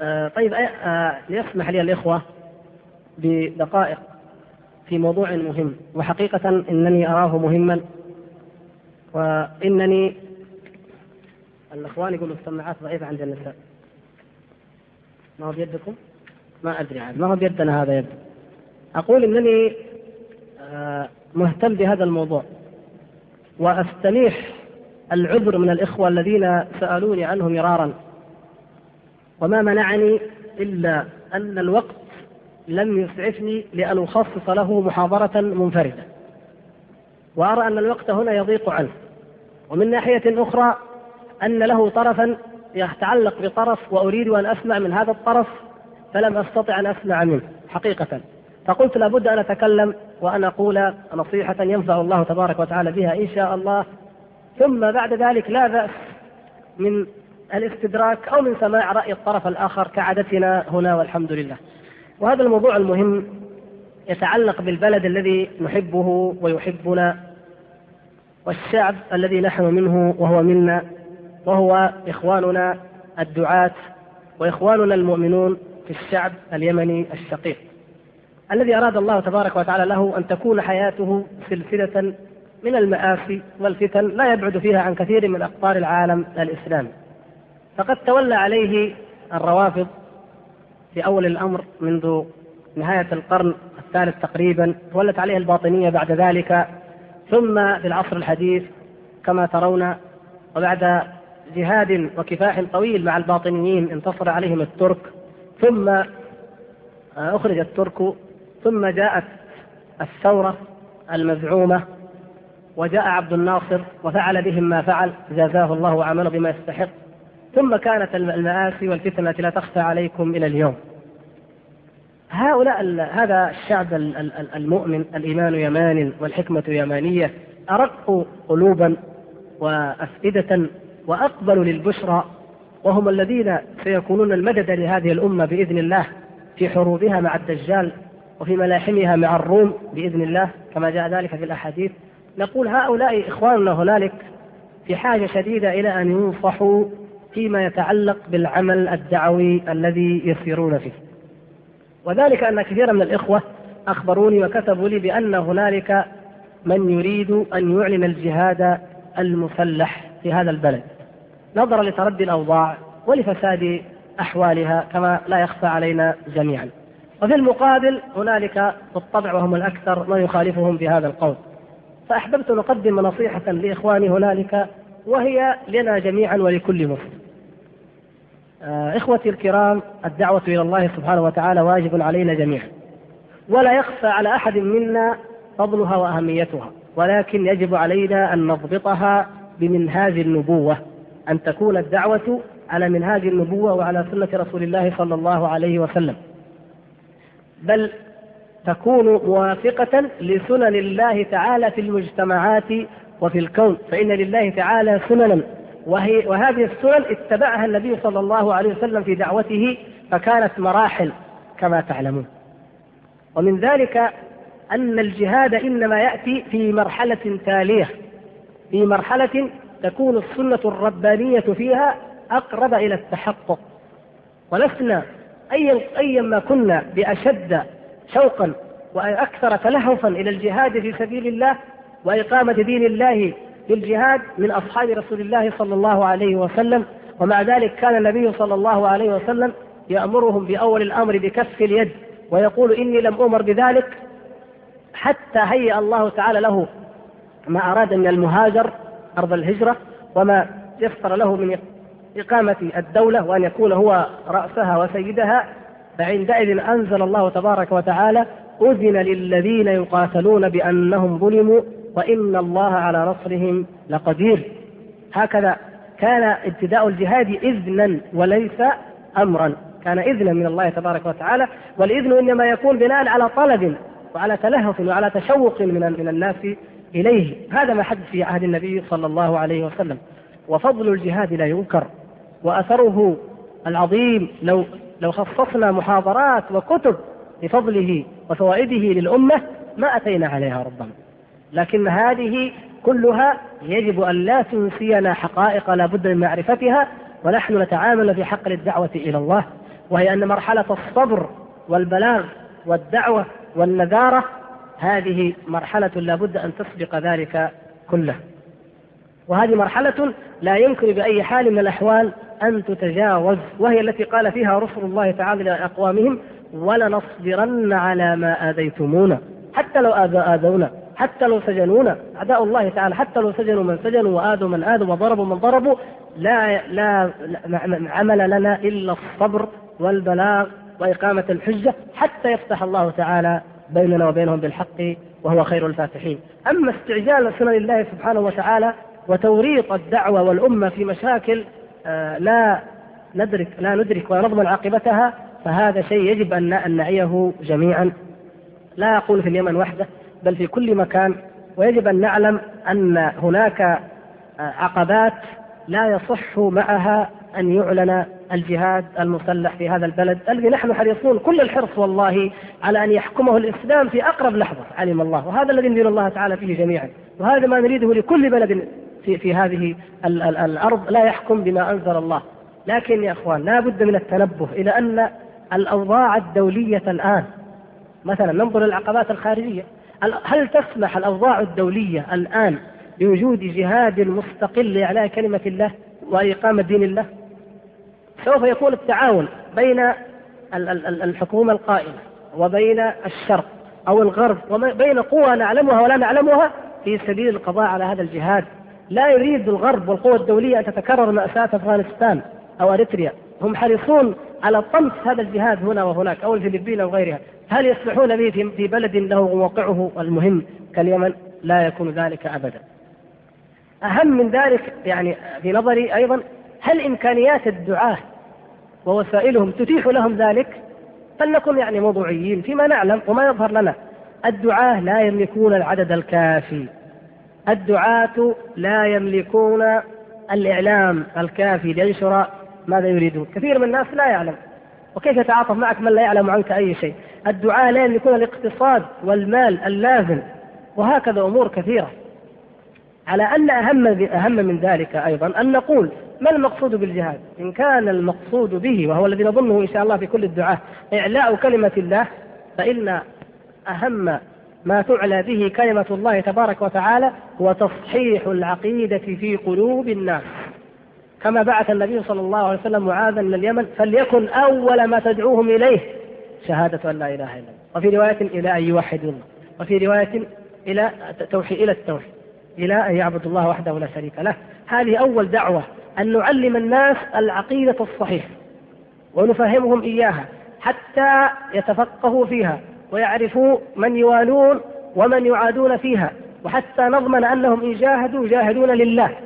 آه طيب آه ليسمح لي الإخوة بدقائق في موضوع مهم وحقيقة إنني أراه مهما وإنني الإخوان يقولوا السماعات ضعيفة عند النساء. ما هو بيدكم؟ ما أدري عاد ما هو بيدنا هذا يد. أقول إنني آه مهتم بهذا الموضوع وأستميح العذر من الإخوة الذين سألوني عنه مرارا. وما منعني إلا أن الوقت لم يسعفني لأن أخصص له محاضرة منفردة. وأرى أن الوقت هنا يضيق عنه. ومن ناحية أخرى أن له طرفا يتعلق بطرف وأريد أن أسمع من هذا الطرف فلم أستطع أن أسمع منه حقيقة. فقلت لابد أن أتكلم وأن أقول نصيحة ينفع الله تبارك وتعالى بها إن شاء الله. ثم بعد ذلك لا بأس من الاستدراك أو من سماع رأي الطرف الآخر كعادتنا هنا والحمد لله. وهذا الموضوع المهم يتعلق بالبلد الذي نحبه ويحبنا والشعب الذي نحن منه وهو منا وهو إخواننا الدعاة وإخواننا المؤمنون في الشعب اليمني الشقيق. الذي أراد الله تبارك وتعالى له أن تكون حياته سلسلة من المآسي والفتن لا يبعد فيها عن كثير من أقطار العالم الإسلامي. فقد تولى عليه الروافض في أول الأمر منذ نهاية القرن الثالث تقريبا تولت عليه الباطنية بعد ذلك. ثم في العصر الحديث كما ترون وبعد جهاد وكفاح طويل مع الباطنيين انتصر عليهم الترك. ثم أخرج الترك. ثم جاءت الثورة المزعومة وجاء عبد الناصر وفعل بهم ما فعل. جازاه الله وعمله بما يستحق. ثم كانت المآسي والفتنة التي لا تخفى عليكم إلى اليوم. هؤلاء هذا الشعب المؤمن الإيمان يمان والحكمة يمانية أرق قلوبا وأفئدة وأقبل للبشرى وهم الذين سيكونون المدد لهذه الأمة بإذن الله في حروبها مع الدجال وفي ملاحمها مع الروم بإذن الله كما جاء ذلك في الأحاديث. نقول هؤلاء إخواننا هنالك في حاجة شديدة إلى أن ينصحوا فيما يتعلق بالعمل الدعوي الذي يسيرون فيه. وذلك أن كثيرا من الإخوة أخبروني وكتبوا لي بأن هنالك من يريد أن يعلن الجهاد المسلح في هذا البلد. نظرا لتردي الأوضاع ولفساد أحوالها كما لا يخفى علينا جميعا. وفي المقابل هنالك بالطبع وهم الأكثر ما يخالفهم بهذا القول. فأحببت أن أقدم نصيحة لإخواني هنالك وهي لنا جميعا ولكل مسلم. إخوتي الكرام الدعوة إلى الله سبحانه وتعالى واجب علينا جميعا. ولا يخفى على أحد منا فضلها وأهميتها ولكن يجب علينا أن نضبطها بمنهاج النبوة أن تكون الدعوة على منهاج النبوة وعلى سنة رسول الله صلى الله عليه وسلم. بل تكون موافقة لسنن الله تعالى في المجتمعات وفي الكون فإن لله تعالى سننا. وهي وهذه السنن اتبعها النبي صلى الله عليه وسلم في دعوته فكانت مراحل كما تعلمون. ومن ذلك أن الجهاد إنما يأتي في مرحلة تالية في مرحلة تكون السنة الربانية فيها أقرب إلى التحقق. ولسنا أيا أيا ما كنا بأشد شوقا وأكثر تلهفا إلى الجهاد في سبيل الله وإقامة دين الله بالجهاد من أصحاب رسول الله صلى الله عليه وسلم ومع ذلك كان النبي صلى الله عليه وسلم يأمرهم بأول الأمر بكف اليد ويقول إني لم أمر بذلك حتى هيأ الله تعالى له ما أراد من المهاجر أرض الهجرة وما يسر له من إقامة الدولة وأن يكون هو رأسها وسيدها. فعندئذ أنزل الله تبارك وتعالى أذن للذين يقاتلون بأنهم ظلموا وإن الله على نصرهم لقدير. هكذا كان ابتداء الجهاد إذنا وليس أمرا. كان إذنا من الله تبارك وتعالى والإذن إنما يكون بناء على طلب وعلى تلهف وعلى تشوق من من الناس إليه. هذا ما حدث في عهد النبي صلى الله عليه وسلم. وفضل الجهاد لا ينكر وأثره العظيم لو لو خصصنا محاضرات وكتب لفضله وفوائده للأمة ما أتينا عليها ربما لكن هذه كلها يجب أن لا تنسينا حقائق لا بد من معرفتها ونحن نتعامل في حق الدعوة إلى الله وهي أن مرحلة الصبر والبلاغ والدعوة والنذارة هذه مرحلة لا بد أن تسبق ذلك كله. وهذه مرحلة لا يمكن بأي حال من الأحوال أن تتجاوز وهي التي قال فيها رسول الله تعالى لأقوامهم ولنصبرن على ما آذيتمونا حتى لو آذونا حتى لو سجنونا. أعداء الله تعالى حتى لو سجنوا من سجنوا وآذوا من آذوا وضربوا من ضربوا لا لا, عمل لنا إلا الصبر والبلاغ وإقامة الحجة حتى يفتح الله تعالى بيننا وبينهم بالحق وهو خير الفاتحين. أما استعجال سنن الله سبحانه وتعالى وتوريط الدعوة والأمة في مشاكل آه، لا ندرك لا ندرك ولا نضمن عاقبتها فهذا شيء يجب أن نعيه جميعا. لا أقول في اليمن وحده بل في كل مكان ويجب أن نعلم أن هناك آه، عقبات لا يصح معها أن يعلن الجهاد المسلح في هذا البلد الذي نحن حريصون كل الحرص والله على أن يحكمه الإسلام في أقرب لحظة علم الله وهذا الذي نريد الله تعالى فيه جميعا وهذا ما نريده لكل بلد في, في هذه ال ال الأرض لا يحكم بما أنزل الله. لكن يا أخوان لا بد من التنبه إلى أن الأوضاع الدولية الآن مثلا ننظر للعقبات الخارجية هل تسمح الأوضاع الدولية الآن بوجود جهاد مستقل لإعلاء كلمة الله وإقامة دين الله؟ سوف يكون التعاون بين الحكومة القائمة وبين الشرق أو الغرب وبين قوى نعلمها ولا نعلمها في سبيل القضاء على هذا الجهاد. لا يريد الغرب والقوى الدولية أن تتكرر مأساة أفغانستان أو أريتريا. هم حريصون على طمس هذا الجهاد هنا وهناك أو الفلبين أو غيرها. هل يسمحون به في بلد له موقعه المهم كاليمن؟ لا يكون ذلك أبدا. أهم من ذلك يعني في نظري أيضا هل إمكانيات الدعاة ووسائلهم تتيح لهم ذلك؟ فلنكن يعني موضوعيين فيما نعلم وما يظهر لنا. الدعاة لا يملكون العدد الكافي. الدعاة لا يملكون الإعلام الكافي لينشر ماذا يريدون؟ كثير من الناس لا يعلم. وكيف يتعاطف معك من لا يعلم عنك أي شيء؟ الدعاة لا يملكون الاقتصاد والمال اللازم. وهكذا أمور كثيرة. على أن أهم أهم من ذلك أيضا أن نقول ما المقصود بالجهاد؟ إن كان المقصود به وهو الذي نظنه إن شاء الله في كل الدعاة إعلاء كلمة الله فإن أهم ما تعلى به كلمة الله تبارك وتعالى هو تصحيح العقيدة في قلوب الناس. كما بعث النبي صلى الله عليه وسلم معاذا من اليمن فليكن أول ما تدعوهم إليه شهادة أن لا إله إلا الله. وفي رواية إلى أن يوحدوا الله وفي رواية إلى توحيد إلى التوحيد إلى أن يعبدوا الله وحده لا شريك له. هذه أول دعوة أن نعلم الناس العقيدة الصحيحة ونفهمهم إياها حتى يتفقهوا فيها ويعرفوا من يوالون ومن يعادون فيها وحتى نضمن أنهم إن جاهدوا جاهدون لله.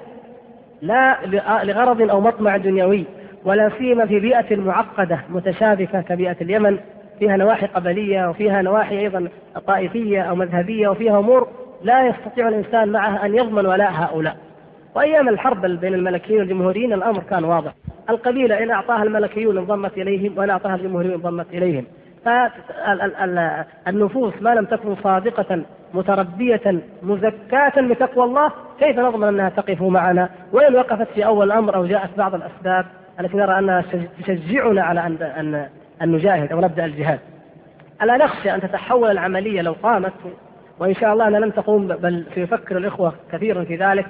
لا لغرض أو مطمع دنيوي ولا سيما في بيئة معقدة متشابكة كبيئة اليمن. فيها نواحي قبلية وفيها نواحي أيضا طائفية أو مذهبية وفيها أمور لا يستطيع الإنسان معها أن يضمن ولاء هؤلاء. وأيام الحرب بين الملكيين والجمهوريين الأمر كان واضح. القبيلة إن أعطاها الملكيون انضمت إليهم وإن أعطاها الجمهوريون انضمت إليهم. فالنفوس ما لم تكن صادقة متربية مزكاة بتقوى الله كيف نضمن أنها تقف معنا؟ وإن وقفت في أول الأمر أو جاءت بعض الأسباب التي نرى أنها تشجعنا على أن أن أن نجاهد أو نبدأ الجهاد؟ ألا نخشى أن تتحول العملية لو قامت؟ وإن شاء الله أنها لن تقوم بل سيفكر الإخوة كثيرا في ذلك.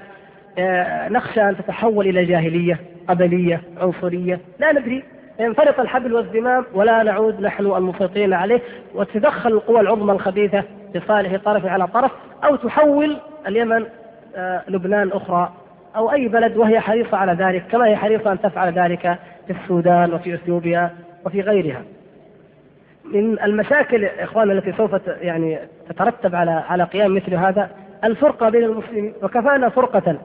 آه، نخشى أن تتحول إلى جاهلية قبلية عنصرية. لا ندري. ينفرط الحبل والزمام ولا نعود نحن المسيطرين عليه وتدخل القوى العظمى الخبيثة لصالح طرف على طرف أو تحول اليمن آه، لبنان أخرى أو أي بلد وهي حريصة على ذلك كما هي حريصة أن تفعل ذلك في السودان وفي إثيوبيا وفي غيرها. من المشاكل إخواننا التي سوف يعني تترتب على على قيام مثل هذا الفرقة بين المسلمين وكفانا فرقة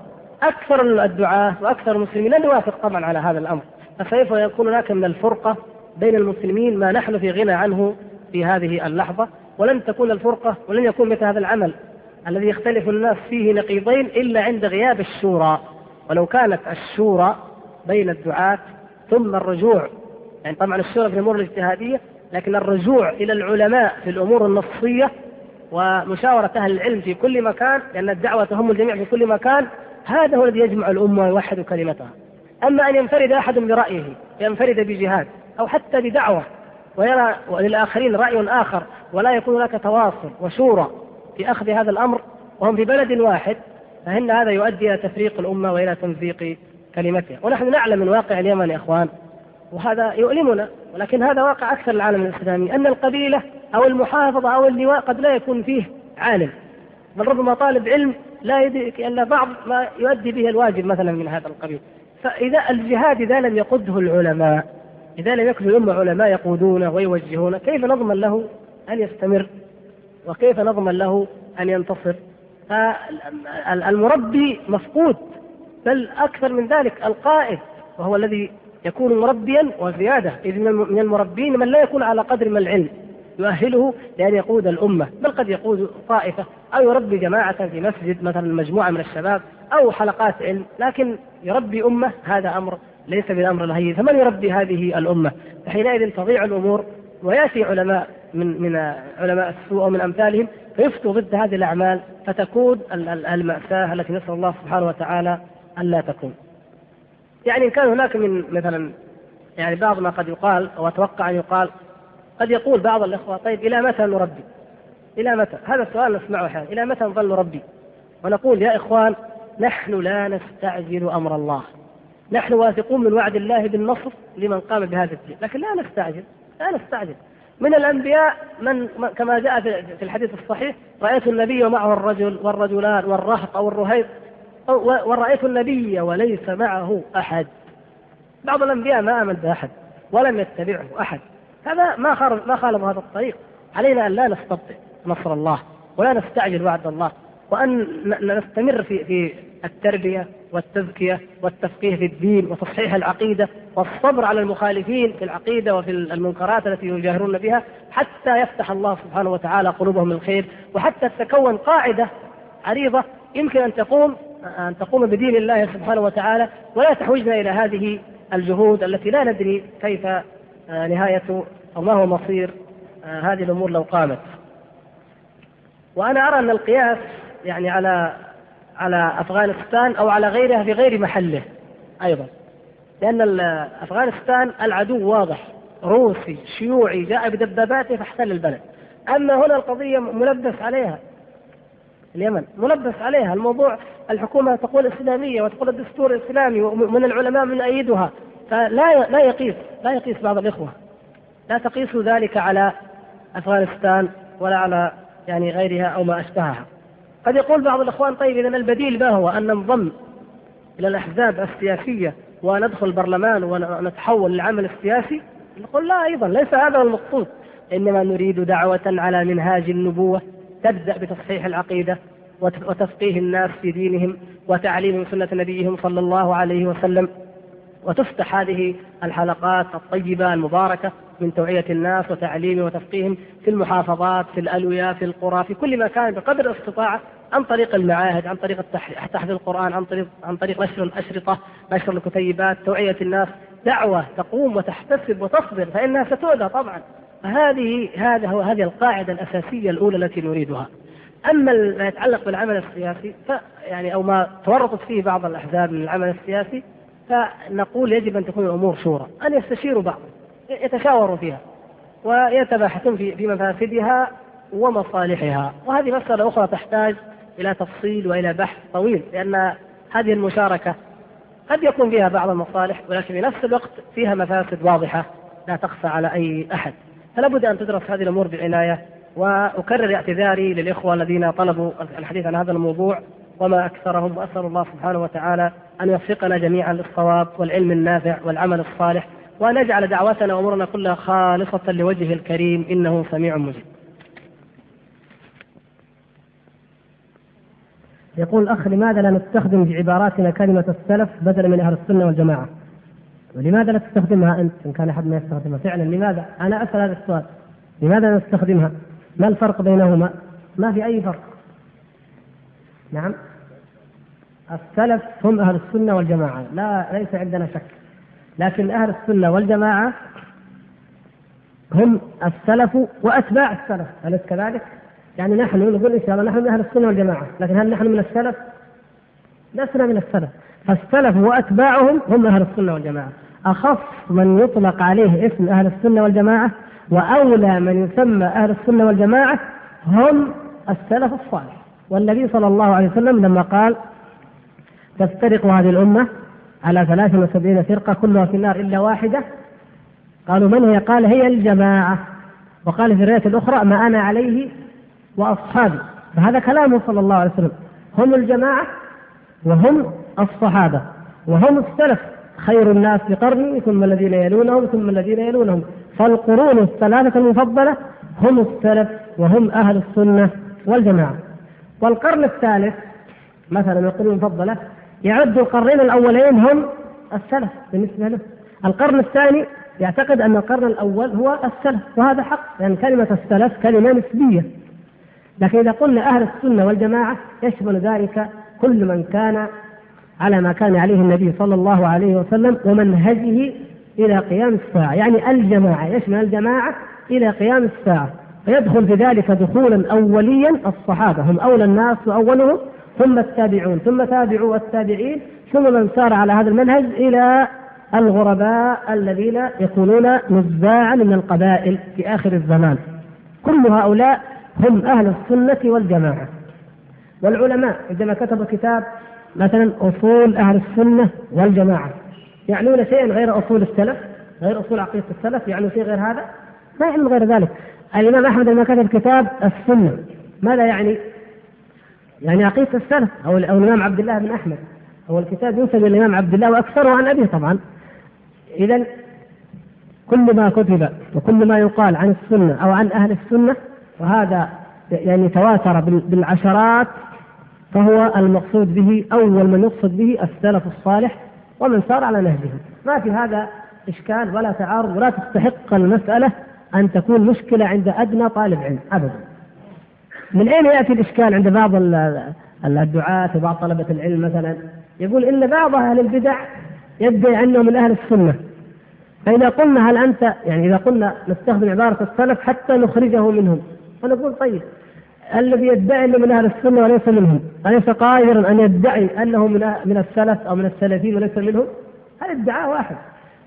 أكثر الدعاة وأكثر المسلمين لن يوافق طبعا على هذا الأمر. فسوف يكون هناك من الفرقة بين المسلمين ما نحن في غنى عنه في هذه اللحظة ولن تكون الفرقة ولن يكون مثل هذا العمل الذي يختلف الناس فيه نقيضين إلا عند غياب الشورى. ولو كانت الشورى بين الدعاة ثم الرجوع يعني طبعا الشورى في الأمور الاجتهادية لكن الرجوع إلى العلماء في الأمور النصية ومشاورة أهل العلم في كل مكان لأن الدعوة تهم الجميع في كل مكان هذا هو الذي يجمع الأمة ويوحد كلمتها. أما أن ينفرد أحد برأيه ينفرد بجهاد أو حتى بدعوة ويرى للآخرين رأي آخر ولا يكون لك تواصل وشورى في أخذ هذا الأمر وهم في بلد واحد فإن هذا يؤدي إلى تفريق الأمة وإلى تمزيق كلمتها. ونحن نعلم من واقع اليمن يا إخوان وهذا يؤلمنا ولكن هذا واقع أكثر العالم الإسلامي أن القبيلة أو المحافظة أو اللواء قد لا يكون فيه عالم. بل ربما طالب علم لا يدرك إلا بعض ما يؤدي به الواجب مثلا من هذا القبيل. فإذا الجهاد إذا لم يقده العلماء إذا لم يكن الأمة علماء يقودونه ويوجهونه كيف نضمن له أن يستمر؟ وكيف نضمن له أن ينتصر؟ فالمربي مفقود بل أكثر من ذلك القائد وهو الذي يكون مربيا وزيادة إذ من المربين من لا يكون على قدر من العلم يؤهله لأن يقود الأمة بل قد يقود طائفة أو يربي جماعة في مسجد مثلا مجموعة من الشباب أو حلقات علم لكن يربي أمة هذا أمر ليس بالأمر الهين فمن يربي هذه الأمة فحينئذ تضيع الأمور ويأتي علماء من من علماء السوء أو من أمثالهم فيفتوا ضد هذه الأعمال فتكون المأساة التي نسأل الله سبحانه وتعالى ألا تكون يعني إن كان هناك من مثلا يعني بعض ما قد يقال أو أتوقع أن يقال قد يقول بعض الإخوة طيب إلى متى نربي؟ إلى متى؟ هذا السؤال نسمعه أحيانا إلى متى نظل نربي؟ ونقول يا إخوان نحن لا نستعجل أمر الله. نحن واثقون من وعد الله بالنصر لمن قام بهذا الدين. لكن لا نستعجل لا نستعجل. من الأنبياء من كما جاء في الحديث الصحيح رأيت النبي ومعه الرجل والرجلان والرهط أو الرهيط ورأيت النبي وليس معه أحد. بعض الأنبياء ما آمن بأحد ولم يتبعه أحد. هذا ما ما خالف هذا الطريق. علينا أن لا نستبطئ نصر الله ولا نستعجل وعد الله. وأن نستمر في في التربية والتزكية والتفقيه في الدين وتصحيح العقيدة والصبر على المخالفين في العقيدة وفي المنكرات التي يجاهرون بها حتى يفتح الله سبحانه وتعالى قلوبهم للخير وحتى تتكون قاعدة عريضة يمكن أن تقوم أن تقوم بدين الله سبحانه وتعالى ولا تحوجنا إلى هذه الجهود التي لا ندري كيف آه، نهاية أو ما هو مصير آه، هذه الأمور لو قامت. وأنا أرى أن القياس يعني على على أفغانستان أو على غيرها في غير محله أيضا. لأن أفغانستان العدو واضح روسي شيوعي جاء بدباباته فاحتل البلد. أما هنا القضية ملبس عليها اليمن ملبس عليها الموضوع الحكومة تقول إسلامية وتقول الدستور الإسلامي ومن العلماء من أيدها. فلا لا يقيس لا يقيس بعض الإخوة. لا تقيسوا ذلك على أفغانستان ولا على يعني غيرها أو ما أشبهها. قد يقول بعض الإخوان طيب إذا البديل ما هو؟ أن ننضم إلى الأحزاب السياسية وندخل البرلمان ونتحول للعمل السياسي؟ نقول لا أيضا ليس هذا المقصود. إنما نريد دعوة على منهاج النبوة تبدأ بتصحيح العقيدة وتفقيه الناس في دينهم وتعليم سنة نبيهم صلى الله عليه وسلم. وتفتح هذه الحلقات الطيبة المباركة من توعية الناس وتعليمهم وتفقيههم في المحافظات في الألوية في القرى في كل مكان بقدر الاستطاعة عن طريق المعاهد عن طريق تحفيظ القرآن عن طريق عن طريق نشر الأشرطة نشر الكتيبات توعية الناس دعوة تقوم وتحتسب وتصبر فإنها ستؤذى طبعا. فهذه هذا هو هذه القاعدة الأساسية الأولى التي نريدها. أما ما يتعلق بالعمل السياسي فيعني أو ما تورطت فيه بعض الأحزاب من العمل السياسي فنقول يجب أن تكون الأمور شورى أن يستشيروا بعض يتشاوروا فيها ويتباحثون في مفاسدها ومصالحها. وهذه مسألة أخرى تحتاج إلى تفصيل وإلى بحث طويل لأن هذه المشاركة قد يكون فيها بعض المصالح ولكن في نفس الوقت فيها مفاسد واضحة لا تخفى على أي أحد. فلا بد أن تدرس هذه الأمور بعناية وأكرر اعتذاري للإخوة الذين طلبوا الحديث عن هذا الموضوع. وما أكثرهم وأسأل الله سبحانه وتعالى أن يوفقنا جميعا للصواب والعلم النافع والعمل الصالح وأن يجعل دعوتنا وأمورنا كلها خالصة لوجهه الكريم إنه سميع مجيب. يقول الأخ لماذا لا نستخدم في عباراتنا كلمة السلف بدلا من أهل السنة والجماعة؟ ولماذا لا تستخدمها أنت؟ إن كان أحد ما يستخدمها. فعلا لماذا؟ أنا أسأل هذا السؤال. لماذا نستخدمها؟ ما الفرق بينهما؟ ما في أي فرق. نعم. السلف هم أهل السنة والجماعة. لا ليس عندنا شك. لكن أهل السنة والجماعة هم السلف وأتباع السلف. أليس كذلك؟ يعني نحن نقول إن شاء الله نحن من أهل السنة والجماعة. لكن هل نحن من السلف؟ لسنا من السلف. فالسلف وأتباعهم هم أهل السنة والجماعة. أخص من يطلق عليه اسم أهل السنة والجماعة وأولى من يسمى أهل السنة والجماعة هم السلف الصالح. والنبي صلى الله عليه وسلم لما قال تفترق هذه الأمة على 73 فرقة كلها في النار إلا واحدة قالوا من هي؟ قال هي الجماعة. وقال في الرواية الأخرى ما أنا عليه وأصحابي. فهذا كلامه صلى الله عليه وسلم. هم الجماعة وهم الصحابة. وهم السلف. خير الناس بقرني ثم الذين يلونهم ثم الذين يلونهم. فالقرون الثلاثة المفضلة هم السلف وهم أهل السنة والجماعة. والقرن الثالث مثلا القرون المفضلة يعد القرنين الأولين هم السلف بالنسبة له. القرن الثاني يعتقد أن القرن الأول هو السلف وهذا حق لأن كلمة السلف كلمة نسبية. لكن إذا قلنا أهل السنة والجماعة يشمل ذلك كل من كان على ما كان عليه النبي صلى الله عليه وسلم ومنهجه إلى قيام الساعة. يعني الجماعة يشمل الجماعة إلى قيام الساعة. فيدخل في ذلك دخولا أوليا الصحابة. هم أولى الناس وأولهم ثم التابعون ثم تابعوا التابعين ثم من سار على هذا المنهج إلى الغرباء الذين يكونون نزاعا من القبائل في آخر الزمان. كل هؤلاء هم أهل السنة والجماعة. والعلماء عندما كتبوا كتاب مثلا أصول أهل السنة والجماعة يعنون شيئا غير أصول السلف غير أصول عقيدة السلف يعنون شيء غير هذا؟ ما يعنون غير ذلك. الإمام أحمد لما كتب كتاب السنة ماذا يعني؟ يعني عقيدة السلف أو الإمام عبد الله بن أحمد هو الكتاب ينسب إلى الإمام عبد الله وأكثره عن أبيه طبعا إذا كل ما كتب وكل ما يقال عن السنة أو عن أهل السنة وهذا يعني تواتر بالعشرات فهو المقصود به أول من يقصد به السلف الصالح ومن سار على نهجه ما في هذا إشكال ولا تعارض ولا تستحق المسألة أن تكون مشكلة عند أدنى طالب علم أبدا من أين يأتي الإشكال عند بعض الدعاة وبعض طلبة العلم مثلا يقول إن بعض أهل البدع يدعي أنه من أهل السنة فإذا قلنا هل أنت يعني إذا قلنا نستخدم عبارة السلف حتى نخرجه منهم فنقول طيب الذي يدعي إنه من أهل السنة وليس منهم، أليس قادرا أن يدعي أنه من من السلف أو من السلفيين وليس منهم؟ هذا ادعاء واحد.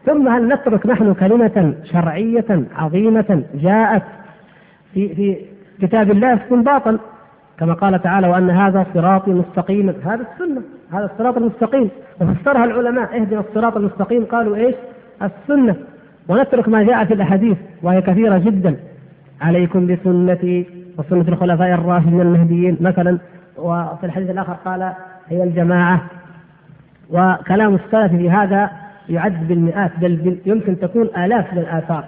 ثم هل نترك نحن كلمة شرعية عظيمة جاءت في في كتاب الله استنباطا كما قال تعالى وأن هذا صراطي مستقيما هذا السنة هذا الصراط المستقيم. وفسرها العلماء اهدنا الصراط المستقيم. قالوا إيش؟ السنة. ونترك ما جاء في الأحاديث وهي كثيرة جدا. عليكم بسنتي وسنة الخلفاء الراشدين المهديين. مثلا وفي الحديث الآخر قال هي الجماعة. وكلام السلف في هذا يعد بالمئات بل يمكن تكون آلاف من الآثار.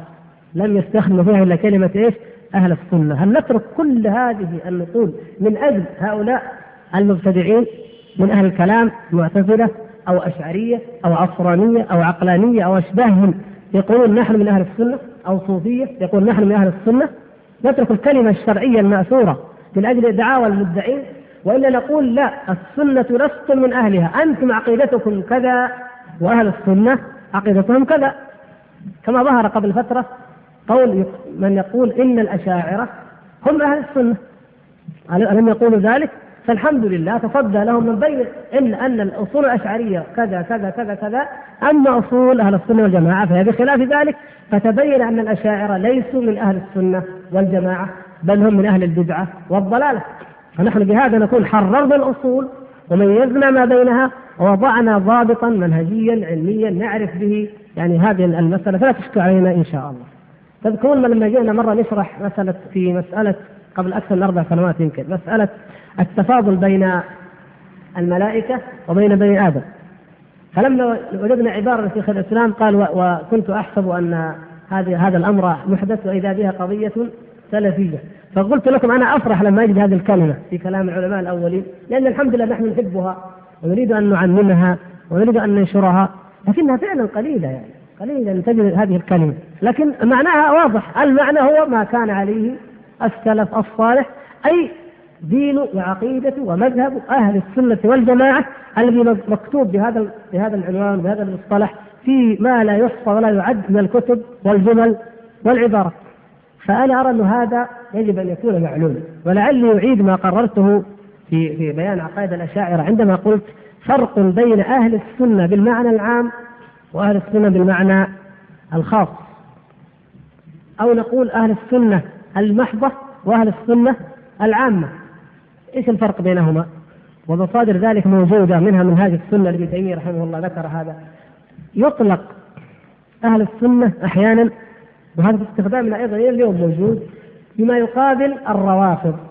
لم يستخدموا فيها إلا كلمة إيش؟ أهل السنة. هل نترك كل هذه النقول من أجل هؤلاء المبتدعين من أهل الكلام معتزلة أو أشعرية أو عصرانية أو عقلانية أو أشباههم يقولون نحن من أهل السنة أو صوفية يقول نحن من أهل السنة؟ نترك الكلمة الشرعية المأثورة من أجل دعاوى المدعين وإلا نقول لا السنة لستم من أهلها. أنتم عقيدتكم كذا وأهل السنة عقيدتهم كذا. كما ظهر قبل فترة قول من يقول إن الأشاعرة هم أهل السنة. ألم يقولوا ذلك؟ فالحمد لله تصدى لهم من بين ان أن الأصول الأشعرية كذا كذا كذا كذا. أما أصول أهل السنة والجماعة فهي بخلاف ذلك. فتبين أن الأشاعرة ليسوا من أهل السنة والجماعة بل هم من أهل البدعة والضلالة. فنحن بهذا نكون حررنا الأصول وميزنا ما بينها ووضعنا ضابطا منهجيا علميا نعرف به يعني هذه المسألة فلا تشكى علينا إن شاء الله. تذكرون لما جئنا مرة نشرح مسألة في مسألة قبل أكثر من أربع سنوات يمكن مسألة التفاضل بين الملائكة وبين بني آدم. فلما وجدنا عبارة شيخ الإسلام قال وكنت أحسب أن هذه هذا الأمر محدث وإذا بها قضية سلفية. فقلت لكم أنا أفرح لما أجد هذه الكلمة في كلام العلماء الأولين لأن الحمد لله نحن نحبها. ونريد أن نعممها ونريد أن ننشرها لكنها فعلا قليلة يعني قليلة أن تجد هذه الكلمة. لكن معناها واضح المعنى هو ما كان عليه السلف الصالح أي دين وعقيدة ومذهب أهل السنة والجماعة الذي مكتوب بهذا بهذا العنوان بهذا المصطلح في ما لا يحصى ولا يعد من الكتب والجمل والعبارات. فأنا أرى أن هذا يجب أن يكون معلوما ولعلي أعيد ما قررته في في بيان عقائد الأشاعرة. عندما قلت فرق بين أهل السنة بالمعنى العام وأهل السنة بالمعنى الخاص. أو نقول أهل السنة المحضة وأهل السنة العامة. إيش الفرق بينهما؟ ومصادر ذلك موجودة منها منهاج السنة لابن تيمية رحمه الله ذكر هذا. يطلق أهل السنة أحيانا وهذا في استخدامنا أيضا إلى اليوم موجود بما يقابل الروافض.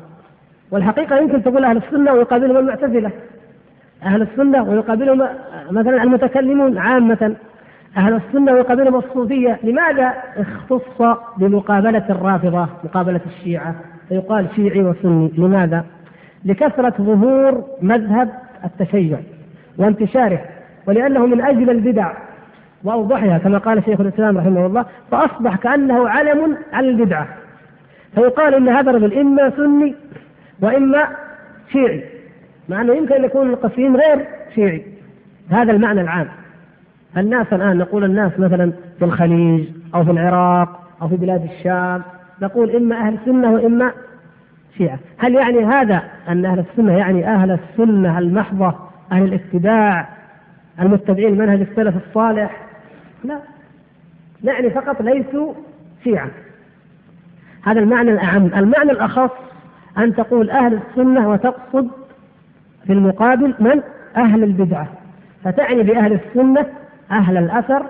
والحقيقة يمكن تقول أهل السنة ويقابلهم المعتزلة. أهل السنة ويقابلهم مثلا المتكلمون عامة. أهل السنة ويقابلهم الصوفية. لماذا اختص بمقابلة الرافضة مقابلة الشيعة؟ فيقال شيعي وسني. لماذا؟ لكثرة ظهور مذهب التشيع وانتشاره ولأنه من أجل البدع. وأوضحها كما قال شيخ الإسلام رحمه الله فأصبح كأنه علم على البدعة. فيقال إن هذا الرجل إما سني وإما شيعي مع أنه يمكن أن يكون القسيم غير شيعي. هذا المعنى العام. الناس الآن نقول الناس مثلا في الخليج أو في العراق أو في بلاد الشام نقول إما أهل سنة وإما شيعة. هل يعني هذا أن أهل السنة يعني أهل السنة المحضة أهل الاتباع المتبعين منهج السلف الصالح؟ لا. نعني فقط ليسوا شيعة. هذا المعنى الأعم. المعنى الأخص أن تقول أهل السنة وتقصد في المقابل من؟ أهل البدعة. فتعني بأهل السنة أهل الأثر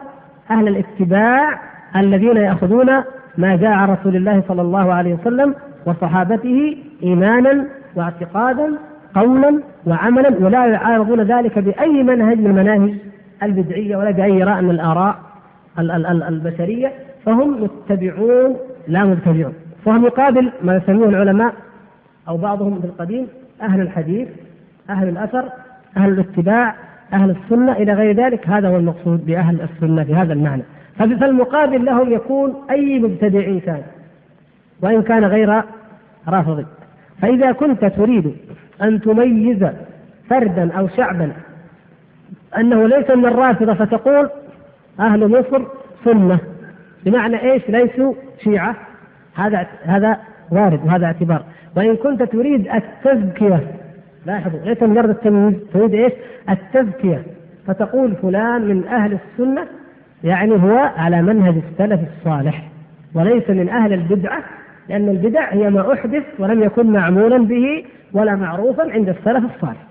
أهل الاتباع الذين يأخذون ما جاء رسول الله صلى الله عليه وسلم وصحابته إيمانا واعتقادا قولا وعملا ولا يعارضون ذلك بأي منهج من المناهج البدعية ولا بأي رأي من الآراء البشرية. فهم متبعون لا مبتدعون. فهم يقابل ما يسميه العلماء أو بعضهم في القديم أهل الحديث أهل الأثر أهل الاتباع أهل السنة إلى غير ذلك هذا هو المقصود بأهل السنة في هذا المعنى. فالمقابل لهم يكون أي مبتدع كان وإن كان غير رافضي. فإذا كنت تريد أن تميز فردا أو شعبا أنه ليس من الرافضة فتقول أهل مصر سنة. بمعنى إيش؟ ليسوا شيعة. هذا هذا وارد وهذا اعتبار وإن كنت تريد التزكية لاحظوا ليس مجرد التمييز تريد إيش؟ التزكية فتقول فلان من أهل السنة يعني هو على منهج السلف الصالح وليس من أهل البدعة لأن البدع هي ما أحدث ولم يكن معمولا به ولا معروفا عند السلف الصالح.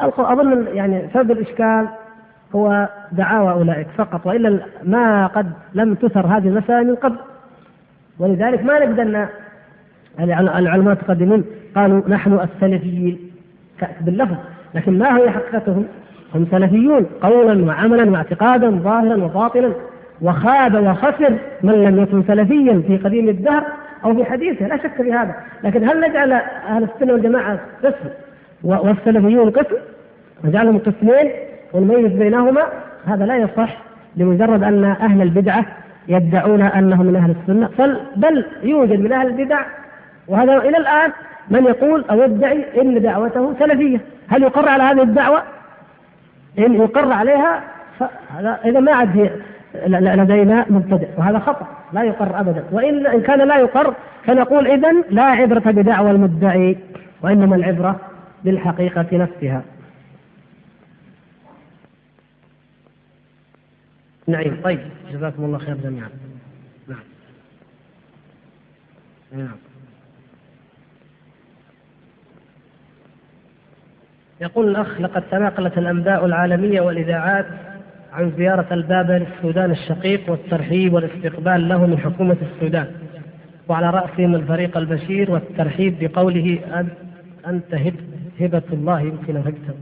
أظن يعني سبب الإشكال هو دعاوى أولئك فقط وإلا ما قد لم تثر هذه المسائل من قبل ولذلك ما نقدر العلماء المتقدمين قالوا نحن السلفيين. باللفظ. لكن ما هي حقيقتهم؟ هم سلفيون قولا وعملا واعتقادا ظاهرا وباطنا وخاب وخسر من لم يكن سلفيا في قديم الدهر أو في حديثه. لا شك في هذا، لكن هل نجعل أهل السنة والجماعة قسم؟ والسلفيون قسم؟ نجعلهم قسمين ونميز بينهما؟ هذا لا يصح لمجرد أن أهل البدعة يدعون أنهم من أهل السنة. بل يوجد من أهل البدع وهذا إلى الآن من يقول أو يدعي إن دعوته سلفية، هل يقر على هذه الدعوة؟ إن يقر عليها فهذا إذا ما عاد لدينا مبتدع وهذا خطأ لا يقر ابدا وإن إن كان لا يقر فنقول اذا لا عبرة بدعوى المدعي وإنما العبرة بالحقيقة نفسها. نعم طيب جزاكم الله خير جميعا. نعم. نعم. يقول الأخ لقد تناقلت الأنباء العالمية والإذاعات عن زيارة البابا للسودان الشقيق والترحيب والاستقبال له من حكومة السودان وعلى رأسهم الفريق البشير والترحيب بقوله أنت هبة الله يمكن هبت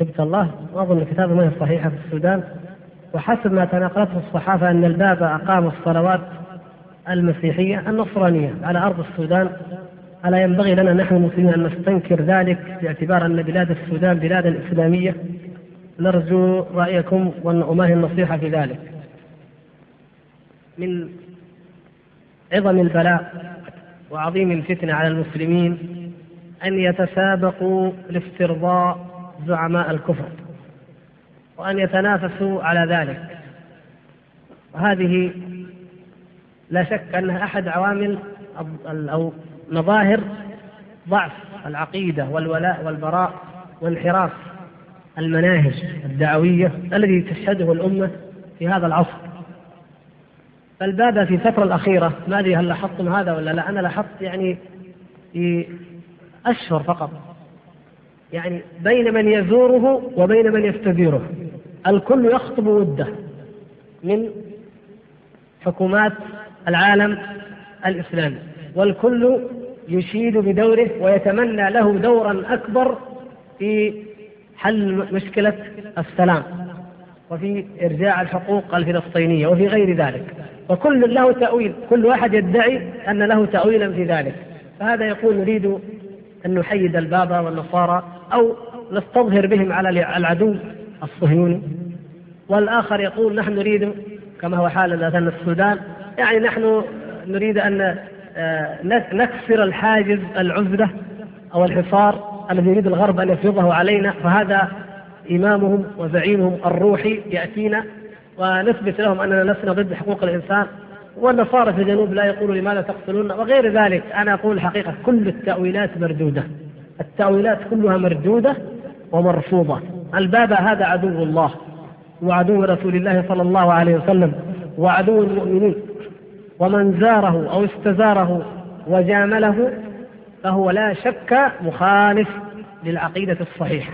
هبة الله. وأظن ما هي صحيحة في السودان. وحسب ما تناقلته الصحافة أن البابا أقام الصلوات المسيحية النصرانية على أرض السودان. ألا ينبغي لنا نحن المسلمين أن نستنكر ذلك باعتبار أن بلاد السودان بلادا إسلامية؟ نرجو رأيكم وأماهي النصيحة في ذلك. من عظم البلاء وعظيم الفتنة على المسلمين أن يتسابقوا لافترضاء زعماء الكفر وأن يتنافسوا على ذلك. وهذه لا شك أنها أحد عوامل أو مظاهر ضعف العقيدة والولاء والبراء وانحراف المناهج الدعوية الذي تشهده الأمة في هذا العصر. فالباب في الفترة الأخيرة ما أدري هل لاحظتم هذا ولا لا أنا لاحظت يعني في أشهر فقط يعني بين من يزوره وبين من يستديره. الكل يخطب وده من حكومات العالم الإسلامي والكل يشيد بدوره ويتمنى له دورا أكبر في حل مشكلة السلام وفي إرجاع الحقوق الفلسطينية وفي غير ذلك. وكل له تأويل كل واحد يدعي أن له تأويلا في ذلك. فهذا يقول نريد أن نحيد البابا والنصارى أو نستظهر بهم على العدو الصهيوني. والآخر يقول نحن نريد كما هو حال مثلا السودان يعني نحن نريد آه، نكسر الحاجز العزلة أو الحصار الذي يريد الغرب أن يفرضه علينا فهذا إمامهم وزعيمهم الروحي يأتينا ونثبت لهم أننا لسنا ضد حقوق الإنسان والنصارى في الجنوب لا يقولوا لماذا تقتلون وغير ذلك. أنا أقول الحقيقة كل التأويلات مردودة. التأويلات كلها مردودة ومرفوضة. الباب هذا عدو الله وعدو رسول الله صلى الله عليه وسلم وعدو المؤمنين. ومن زاره أو استزاره وجامله فهو لا شك مخالف للعقيدة الصحيحة.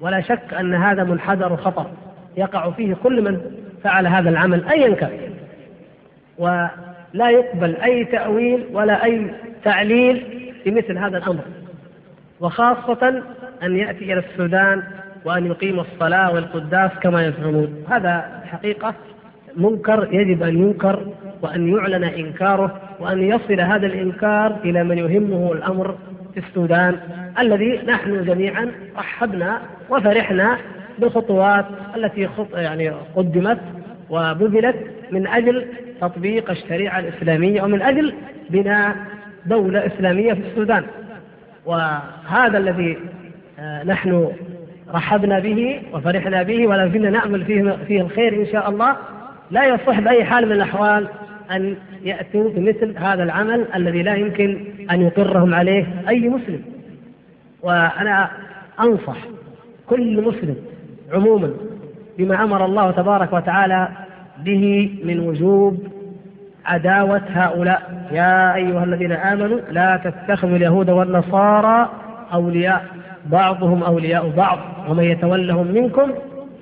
ولا شك أن هذا منحدر خطر يقع فيه كل من فعل هذا العمل أيا كان. ولا يقبل أي تأويل ولا أي تعليل في مثل هذا الأمر. وخاصة أن يأتي إلى السودان وأن يقيم الصلاة والقداس كما يزعمون. هذا حقيقة منكر يجب أن ينكر وأن يعلن إنكاره وأن يصل هذا الإنكار إلى من يهمه الأمر في السودان الذي نحن جميعا رحبنا وفرحنا بالخطوات التي يعني قدمت وبذلت من أجل تطبيق الشريعة الإسلامية ومن أجل بناء دولة إسلامية في السودان. وهذا الذي آه، نحن رحبنا به وفرحنا به ولا زلنا نأمل فيه فيه الخير إن شاء الله. لا يصح بأي حال من الأحوال أن يأتوا بمثل هذا العمل الذي لا يمكن أن يقرهم عليه أي مسلم. وأنا أنصح كل مسلم عموما بما أمر الله تبارك وتعالى به من وجوب عداوة هؤلاء. يا أيها الذين آمنوا لا تتخذوا اليهود والنصارى أولياء. بعضهم أولياء بعض. ومن يتولهم منكم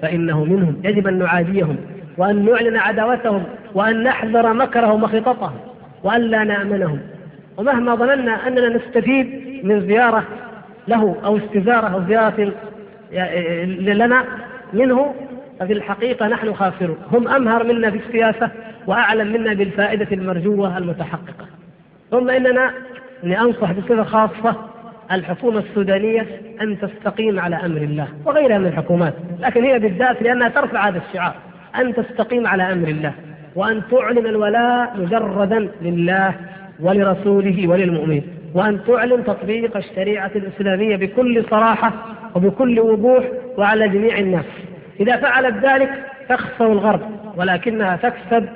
فإنه منهم. يجب أن نعاديهم. وأن نعلن عداوتهم وأن نحذر مكرهم وخططهم وأن لا نأمنهم. ومهما ظننا أننا نستفيد من زيارة له أو استزارة أو زيارة لنا منه ففي الحقيقة نحن خاسرون. هم أمهر منا في السياسة وأعلم منا بالفائدة المرجوة المتحققة. ثم إننا لأنصح بصفة خاصة الحكومة السودانية أن تستقيم على أمر الله وغيرها من الحكومات. لكن هي بالذات لأنها ترفع هذا الشعار. أن تستقيم على أمر الله وأن تعلن الولاء مجردا لله ولرسوله وللمؤمنين وأن تعلن تطبيق الشريعة الإسلامية بكل صراحة وبكل وضوح وعلى جميع الناس. إذا فعلت ذلك تخسر الغرب ولكنها تكسب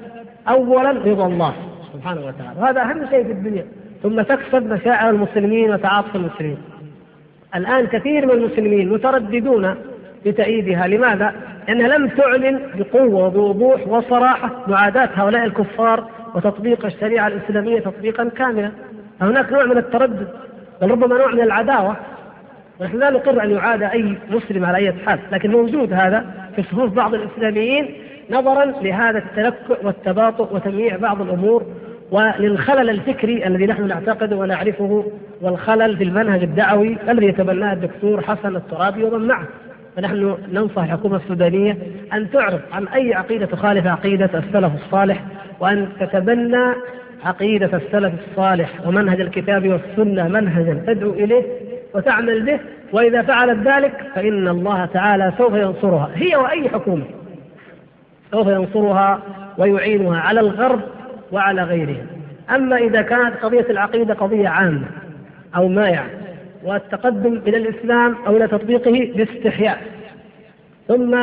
أولا رضا الله سبحانه وتعالى. وهذا أهم شيء في الدنيا ثم تكسب مشاعر المسلمين وتعاطف المسلمين. الآن كثير من المسلمين مترددون بتأييدها. لماذا؟ لأنها لم تعلن بقوة وبوضوح وصراحة معاداة هؤلاء الكفار وتطبيق الشريعة الإسلامية تطبيقا كاملا. فهناك نوع من التردد بل ربما نوع من العداوة. ونحن لا نقر أن يعاد أي مسلم على أي حال لكن موجود هذا في صفوف بعض الإسلاميين نظرا لهذا التلكؤ والتباطؤ وتمييع بعض الأمور وللخلل الفكري الذي نحن نعتقده ونعرفه والخلل في المنهج الدعوي الذي يتبناه الدكتور حسن الترابي ومن معه. فنحن ننصح الحكومة السودانية أن تعرف عن أي عقيدة تخالف عقيدة السلف الصالح وأن تتبنى عقيدة السلف الصالح ومنهج الكتاب والسنة منهجا تدعو إليه وتعمل به وإذا فعلت ذلك فإن الله تعالى سوف ينصرها. هي وأي حكومة سوف ينصرها ويعينها على الغرب وعلى غيرهم. أما إذا كانت قضية العقيدة قضية عامة أو مائعة والتقدم إلى الإسلام أو إلى تطبيقه باستحياء. ثم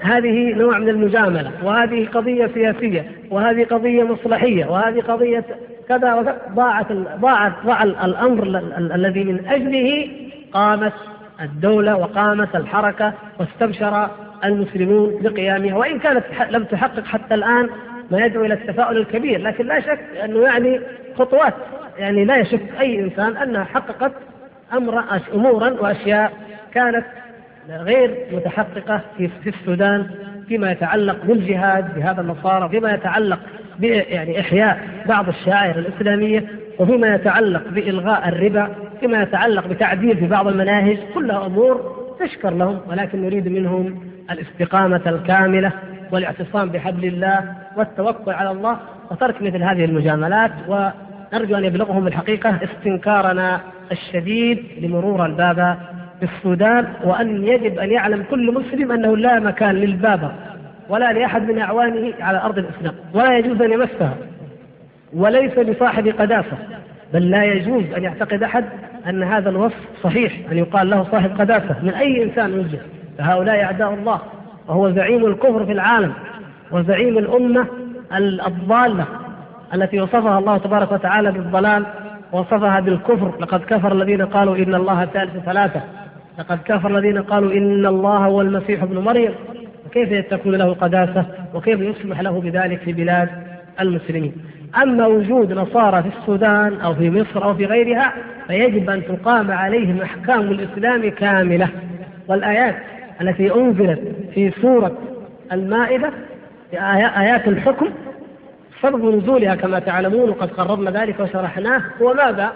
هذه نوع من المجاملة وهذه قضية سياسية وهذه قضية مصلحية وهذه قضية كذا ضاعت ضاعت ضاع الأمر الذي من أجله قامت الدولة وقامت الحركة واستبشر المسلمون بقيامها. وإن كانت لم تحقق حتى الآن ما يدعو إلى التفاؤل الكبير لكن لا شك أنه يعني خطوات يعني لا يشك أي إنسان أنها حققت أمر أمورا وأشياء كانت غير متحققة في السودان فيما يتعلق بالجهاد بهذا النصارى فيما يتعلق يعني إحياء بعض الشعائر الإسلامية وفيما يتعلق بإلغاء الربا فيما يتعلق بتعديل في بعض المناهج كلها أمور تشكر لهم ولكن نريد منهم الاستقامة الكاملة والاعتصام بحبل الله والتوكل على الله وترك مثل هذه المجاملات ونرجو أن يبلغهم الحقيقة استنكارنا الشديد لمرور البابا في السودان وأن يجب أن يعلم كل مسلم أنه لا مكان للبابا ولا لأحد من أعوانه على أرض الإسلام. ولا يجوز أن يمسها وليس لصاحب قداسة بل لا يجوز أن يعتقد أحد أن هذا الوصف صحيح أن يقال له صاحب قداسة من أي إنسان وجه فهؤلاء أعداء الله وهو زعيم الكفر في العالم وزعيم الأمة الضالة. التي وصفها الله تبارك وتعالى بالضلال وصفها بالكفر. لقد كفر الذين قالوا إن الله ثالث ثلاثة. لقد كفر الذين قالوا إن الله هو المسيح ابن مريم. كيف تكون له قداسة؟ وكيف يسمح له بذلك في بلاد المسلمين؟ أما وجود نصارى في السودان أو في مصر أو في غيرها فيجب أن تقام عليهم أحكام الإسلام كاملة. والآيات التي أنزلت في سورة المائدة آيات الحكم سبب نزولها كما تعلمون وقد قررنا ذلك وشرحناه. هو ماذا؟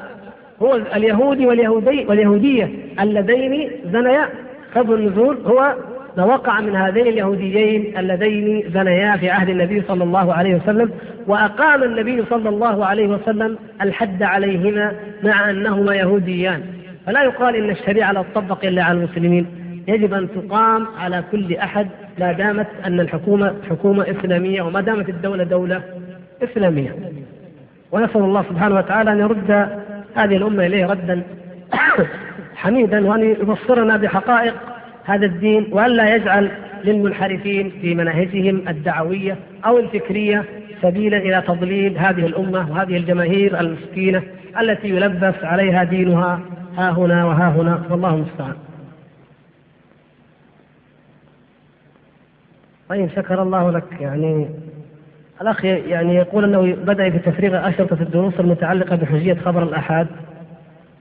هو اليهودي واليهودي واليهودية اللذين زنيا. سبب النزول هو ما وقع من هذين اليهوديين اللذين زنيا في عهد النبي صلى الله عليه وسلم وأقام النبي صلى الله عليه وسلم الحد عليهما مع أنهما يهوديان. فلا يقال إن الشريعة لا تطبق إلا على المسلمين. يجب أن تقام على كل أحد ما دامت أن الحكومة حكومة إسلامية وما دامت الدولة دولة. إسلامية. ونسأل الله سبحانه وتعالى أن يرد هذه الأمة إليه ردا حميدا وأن يبصرنا بحقائق هذا الدين والا يجعل للمنحرفين في مناهجهم الدعوية أو الفكرية سبيلا إلى تضليل هذه الأمة وهذه الجماهير المسكينة التي يلبس عليها دينها ها هنا وها هنا. والله المستعان. طيب شكر الله لك. يعني الأخ يعني يقول أنه بدأ في تفريغ أشرطة الدروس المتعلقة بحجية خبر الأحاد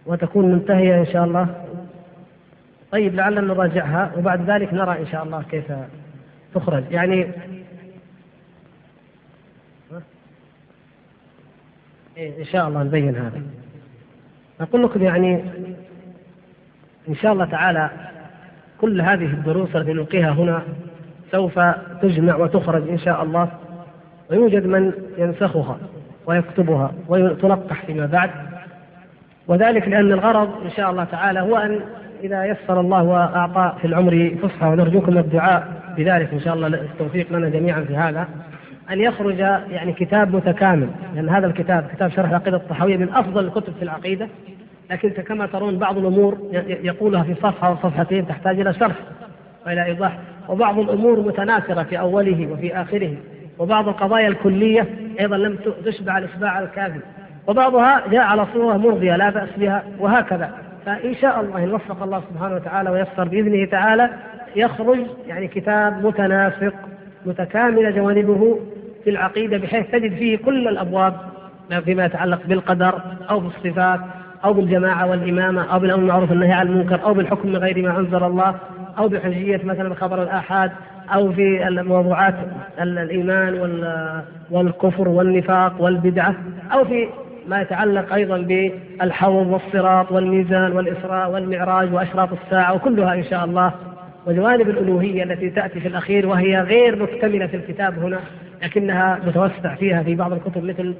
وتكون منتهية إن شاء الله. طيب لعلنا نراجعها وبعد ذلك نرى إن شاء الله كيف تخرج. يعني إيه إن شاء الله نبين هذا. أقول لكم يعني إن شاء الله تعالى كل هذه الدروس التي نلقيها هنا سوف تجمع وتخرج إن شاء الله. ويوجد من ينسخها ويكتبها وتلقح فيما بعد. وذلك لأن الغرض إن شاء الله تعالى هو أن إذا يسر الله وأعطى في العمر فصحى ونرجوكم الدعاء بذلك إن شاء الله التوفيق لنا جميعا في هذا أن يخرج يعني كتاب متكامل لأن هذا الكتاب كتاب شرح العقيدة الطحاوية من أفضل الكتب في العقيدة لكن كما ترون بعض الأمور يقولها في صفحة أو صفحتين تحتاج إلى شرح وإلى إيضاح وبعض الأمور متناثرة في أوله وفي آخره. وبعض القضايا الكلية أيضا لم تشبع الإشباع الكافي وبعضها جاء على صورة مرضية لا بأس بها وهكذا. فإن شاء الله إن وفق الله سبحانه وتعالى ويسر بإذنه تعالى يخرج يعني كتاب متناسق متكامل جوانبه في العقيدة بحيث تجد فيه كل الأبواب فيما يتعلق بالقدر أو بالصفات أو بالجماعة والإمامة أو بالأمر المعروف والنهي عن المنكر أو بالحكم من غير ما أنزل الله أو بحجية مثلا خبر الآحاد أو في الموضوعات الإيمان والكفر والنفاق والبدعة أو في ما يتعلق أيضا بالحوض والصراط والميزان والإسراء والمعراج وأشراط الساعة وكلها إن شاء الله. وجوانب الألوهية التي تأتي في الأخير وهي غير مكتملة في الكتاب هنا لكنها متوسع فيها في بعض الكتب مثل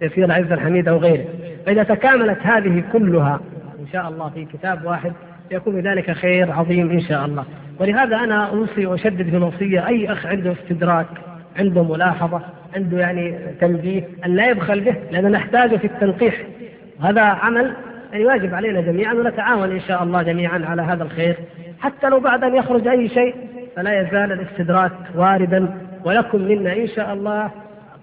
تفسير العز الحميد أو غيره فإذا تكاملت هذه كلها إن شاء الله في كتاب واحد يكون بذلك خير عظيم إن شاء الله. ولهذا أنا أوصي وأشدد في الوصية أي أخ عنده استدراك عنده ملاحظة عنده يعني تنبيه أن لا يبخل به لأننا نحتاجه في التنقيح. وهذا عمل يعني واجب علينا جميعا ونتعاون إن شاء الله جميعا على هذا الخير. حتى لو بعد أن يخرج أي شيء فلا يزال الاستدراك واردا ولكم منا إن شاء الله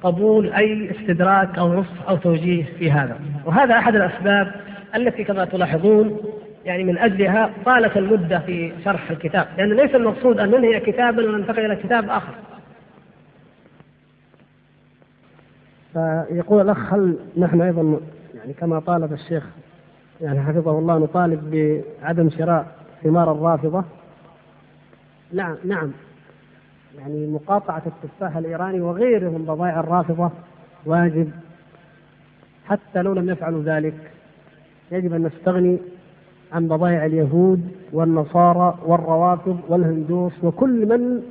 قبول أي استدراك أو نصح أو توجيه في هذا. وهذا أحد الأسباب التي كما تلاحظون يعني من أجلها طالت المدة في شرح الكتاب لأن ليس المقصود أن ننهي كتابا وننتقل إلى كتاب آخر. فيقول الأخ هل نحن أيضا يعني كما طالب الشيخ يعني حفظه الله نطالب بعدم شراء ثمار الرافضة؟ نعم نعم. يعني مقاطعة التفاح الإيراني وغيره من بضائع الرافضة واجب حتى لو لم يفعلوا ذلك يجب أن نستغني عن بضائع اليهود والنصارى والروافض والهندوس وكل من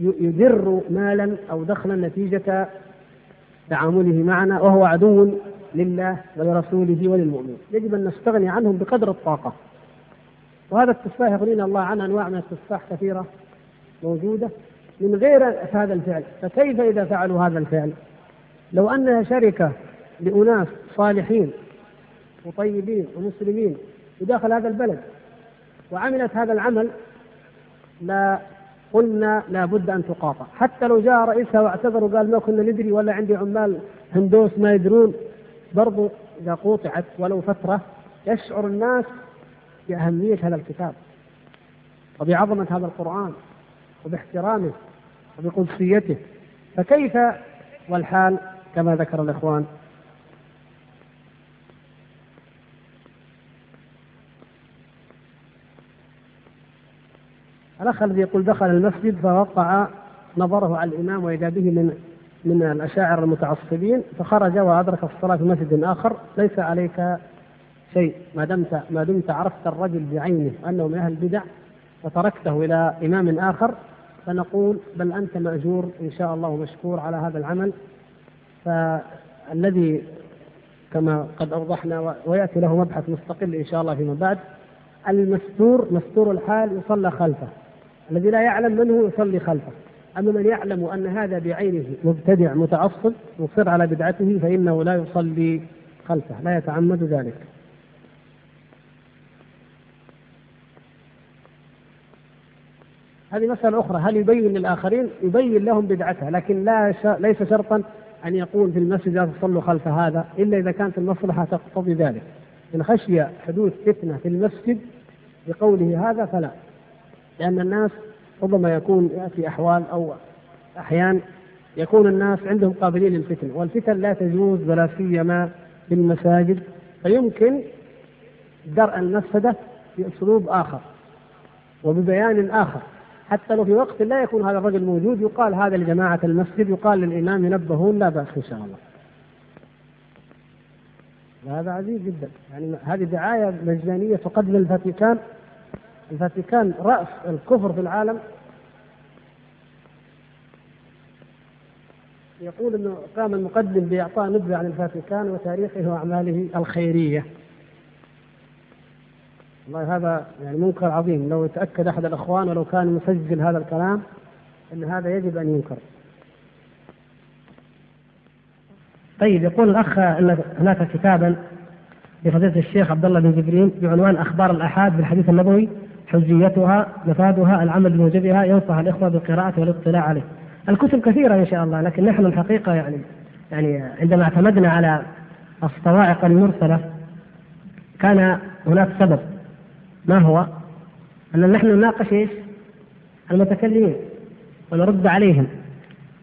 يدر مالا أو دخلا نتيجة تعامله معنا وهو عدو لله ولرسوله وللمؤمنين. يجب أن نستغني عنهم بقدر الطاقة. وهذا التفاح يغنينا الله عن أنواع من التفاح كثيرة موجودة من غير هذا الفعل. فكيف إذا فعلوا هذا الفعل؟ لو أنها شركة لأناس صالحين وطيبين ومسلمين في داخل هذا البلد. وعملت هذا العمل لا قلنا لابد أن تقاطع. حتى لو جاء رئيسها واعتذر وقال ما كنا ندري ولا عندي عمال هندوس ما يدرون برضو إذا قوطعت ولو فترة يشعر الناس بأهمية هذا الكتاب وبعظمة هذا القرآن وباحترامه وبقدسيته. فكيف والحال كما ذكر الإخوان؟ الأخ الذي يقول دخل المسجد فوقع نظره على الإمام وإذا به من من الأشاعر المتعصبين فخرج وأدرك الصلاة في مسجد آخر ليس عليك شيء. ما دمت ما دمت عرفت الرجل بعينه أنه من أهل البدع وتركته إلى إمام آخر فنقول بل أنت مأجور إن شاء الله مشكور على هذا العمل. فالذي كما قد أوضحنا ويأتي له مبحث مستقل إن شاء الله فيما بعد المستور مستور الحال يصلى خلفه. الذي لا يعلم من هو يصلي خلفه. أما من يعلم أن هذا بعينه مبتدع متعصب مصر على بدعته فإنه لا يصلي خلفه. لا يتعمد ذلك. هذه مسألة أخرى. هل يبين للآخرين؟ يبين لهم بدعتها لكن لا ش... ليس شرطا أن يقول في المسجد لا تصلوا خلف هذا إلا إذا كانت المصلحة تقتضي ذلك. إن خشي حدوث فتنة في المسجد بقوله هذا فلا. لأن الناس ربما يكون يأتي أحوال أو أحيان يكون الناس عندهم قابلين للفتن والفتن لا تجوز ولا سيما في المساجد فيمكن درء المفسدة بأسلوب آخر وببيان آخر. حتى لو في وقت لا يكون هذا الرجل موجود يقال هذا لجماعة المسجد يقال للإمام ينبهون لا بأس إن شاء الله. وهذا عزيز جدا. يعني هذه دعاية مجانية تقدم الفاتيكان. الفاتيكان رأس الكفر في العالم يقول إنه قام المقدم بإعطاء نبذة عن الفاتيكان وتاريخه وأعماله الخيرية. والله هذا يعني منكر عظيم لو يتأكد أحد الأخوان ولو كان مسجل هذا الكلام إن هذا يجب أن ينكر. طيب يقول الأخ إن هناك كتابا لفضيلة الشيخ عبد الله بن جبرين بعنوان أخبار الأحاد بالحديث النبوي حجيتها مفادها العمل بموجبها ينصح الإخوة بالقراءة والاطلاع عليه. الكتب كثيرة إن شاء الله لكن نحن الحقيقة يعني يعني عندما اعتمدنا على الصواعق المرسلة كان هناك سبب ما هو؟ أن نحن نناقش إيش؟ المتكلمين ونرد عليهم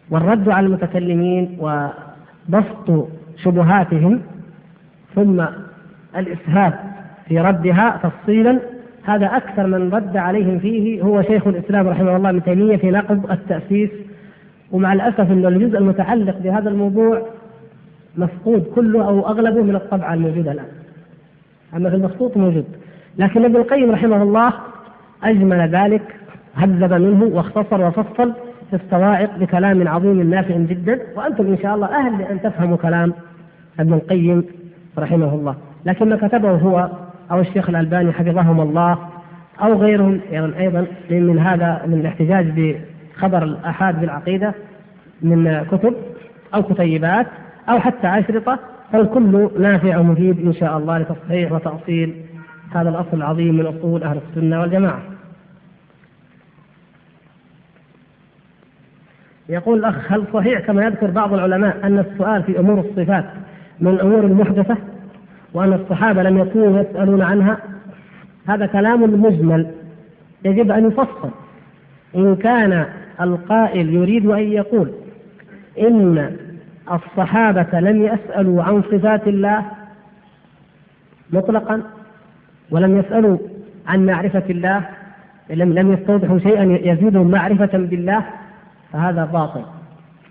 والرد على المتكلمين وبسط شبهاتهم ثم الإسهاب في ردها تفصيلا هذا أكثر من رد عليهم فيه هو شيخ الإسلام رحمه الله ابن تيمية في نقض التأسيس. ومع الأسف أن الجزء المتعلق بهذا الموضوع مفقود كله أو أغلبه من الطبعة الموجودة الآن. أما في المخطوط موجود. لكن ابن القيم رحمه الله أجمل ذلك هذب منه واختصر وفصل في الصواعق بكلام عظيم نافع جدا. وأنتم إن شاء الله أهل لأن تفهموا كلام ابن القيم رحمه الله. لكن ما كتبه هو أو الشيخ الألباني حفظهم الله أو غيرهم يعني أيضا من هذا من الاحتجاج بخبر الآحاد بالعقيدة من كتب أو كتيبات أو حتى أشرطة فالكل نافع ومفيد إن شاء الله لتصحيح وتأصيل هذا الأصل العظيم من أصول أهل السنة والجماعة. يقول الأخ هل صحيح كما يذكر بعض العلماء أن السؤال في أمور الصفات من الأمور المحدثة؟ وأن الصحابة لم يكونوا يسألون عنها هذا كلام مجمل. يجب أن يفصل. إن كان القائل يريد أن يقول إن الصحابة لم يسألوا عن صفات الله مطلقا ولم يسألوا عن معرفة الله لم لم يستوضحوا شيئا يزيدهم معرفة بالله فهذا باطل.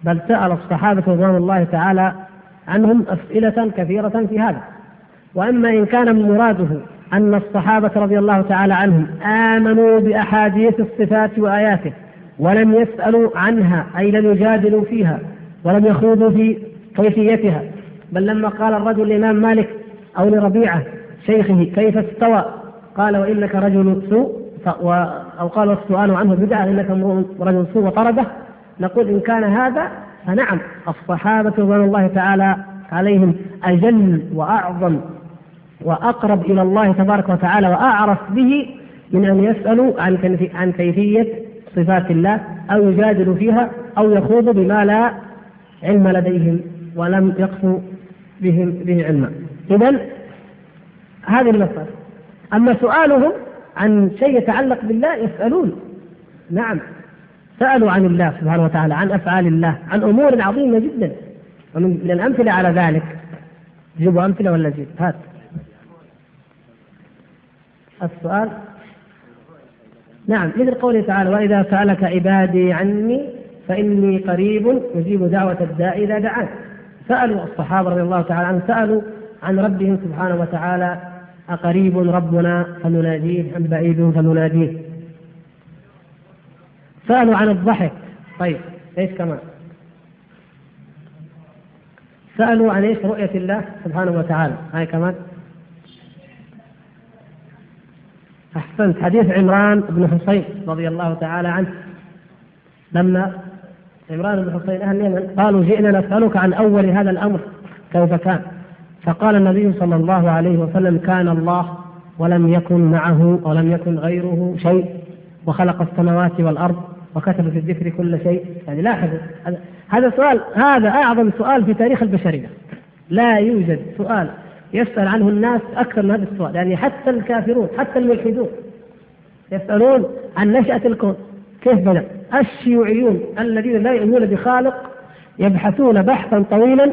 بل سأل الصحابة رضوان الله تعالى عنهم أسئلة كثيرة في هذا. وأما إن كان مراده أن الصحابة رضي الله تعالى عنهم آمنوا بأحاديث الصفات وآياته ولم يسألوا عنها أي لم يجادلوا فيها ولم يخوضوا في كيفيتها بل لما قال الرجل لإمام مالك أو لربيعة شيخه كيف استوى؟ قال وإنك رجل سوء أو قال السؤال عنه بدعة إنك رجل سوء وطرده. نقول إن كان هذا فنعم الصحابة رضوان الله تعالى عليهم أجل وأعظم وأقرب إلى الله تبارك وتعالى وأعرف به من أن يسألوا عن عن كيفية صفات الله أو يجادلوا فيها أو يخوضوا بما لا علم لديهم ولم يقصوا بهم به علما. إذا هذه المسألة. أما سؤالهم عن شيء يتعلق بالله يسألون. نعم. سألوا عن الله سبحانه وتعالى عن أفعال الله عن أمور عظيمة جدا. ومن الأمثلة على ذلك. جيبوا أمثلة ولا جيب؟ هات. السؤال؟ نعم مثل قوله تعالى وإذا سألك عبادي عني فإني قريب أجيب دعوة الداء إذا دعان. سألوا الصحابة رضي الله تعالى عنهم سألوا عن ربهم سبحانه وتعالى أقريب ربنا فنناديه أم بعيد فنناديه سألوا عن الضحك. طيب إيش كمان؟ سألوا عن إيش رؤية الله سبحانه وتعالى؟ هاي كمان؟ أحسنت. حديث عمران بن حصين رضي الله تعالى عنه. لما عمران بن حصين أهل اليمن قالوا جئنا نسألك عن أول هذا الأمر كيف كان؟ فقال النبي صلى الله عليه وسلم كان الله ولم يكن معه ولم يكن غيره شيء وخلق السماوات والأرض وكتب في الذكر كل شيء. يعني لاحظوا هذا سؤال هذا أعظم سؤال في تاريخ البشرية. لا يوجد سؤال يسأل عنه الناس أكثر من هذا السؤال يعني حتى الكافرون حتى الملحدون يسألون عن نشأة الكون. كيف بدأ الشيوعيون الذين لا يؤمنون بخالق يبحثون بحثا طويلا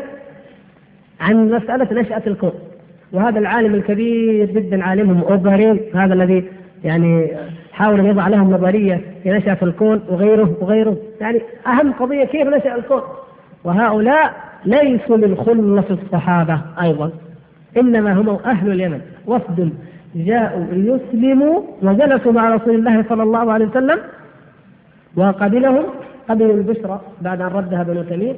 عن مسألة نشأة الكون. وهذا العالم الكبير جدا عالمهم أوبرين هذا الذي يعني حاول أن يضع لهم نظرية في نشأة الكون وغيره وغيره. يعني أهم قضية كيف نشأ الكون؟ وهؤلاء ليسوا من خلص الصحابة أيضا. إنما هم أهل اليمن. وفد جاءوا ليسلموا وجلسوا مع رسول الله صلى الله عليه وسلم وقبلهم قبلوا البشرى بعد أن ردها بنو تميم.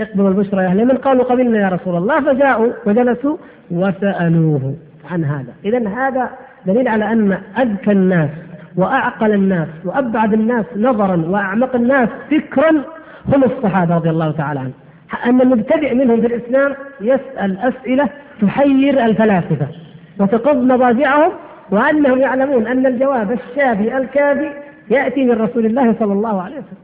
اقبلوا البشرى يا أهل اليمن. قالوا قبلنا يا رسول الله. فجاءوا وجلسوا وسألوه عن هذا. اذا هذا دليل على أن أذكى الناس وأعقل الناس وأبعد الناس نظرا وأعمق الناس فكرا هم الصحابة رضي الله تعالى عنهم. أن المبتدئ منهم في الإسلام يسأل أسئلة تحير الفلاسفة وتقض مضاجعهم وأنهم يعلمون أن الجواب الشافي الكافي يأتي من رسول الله صلى الله عليه وسلم.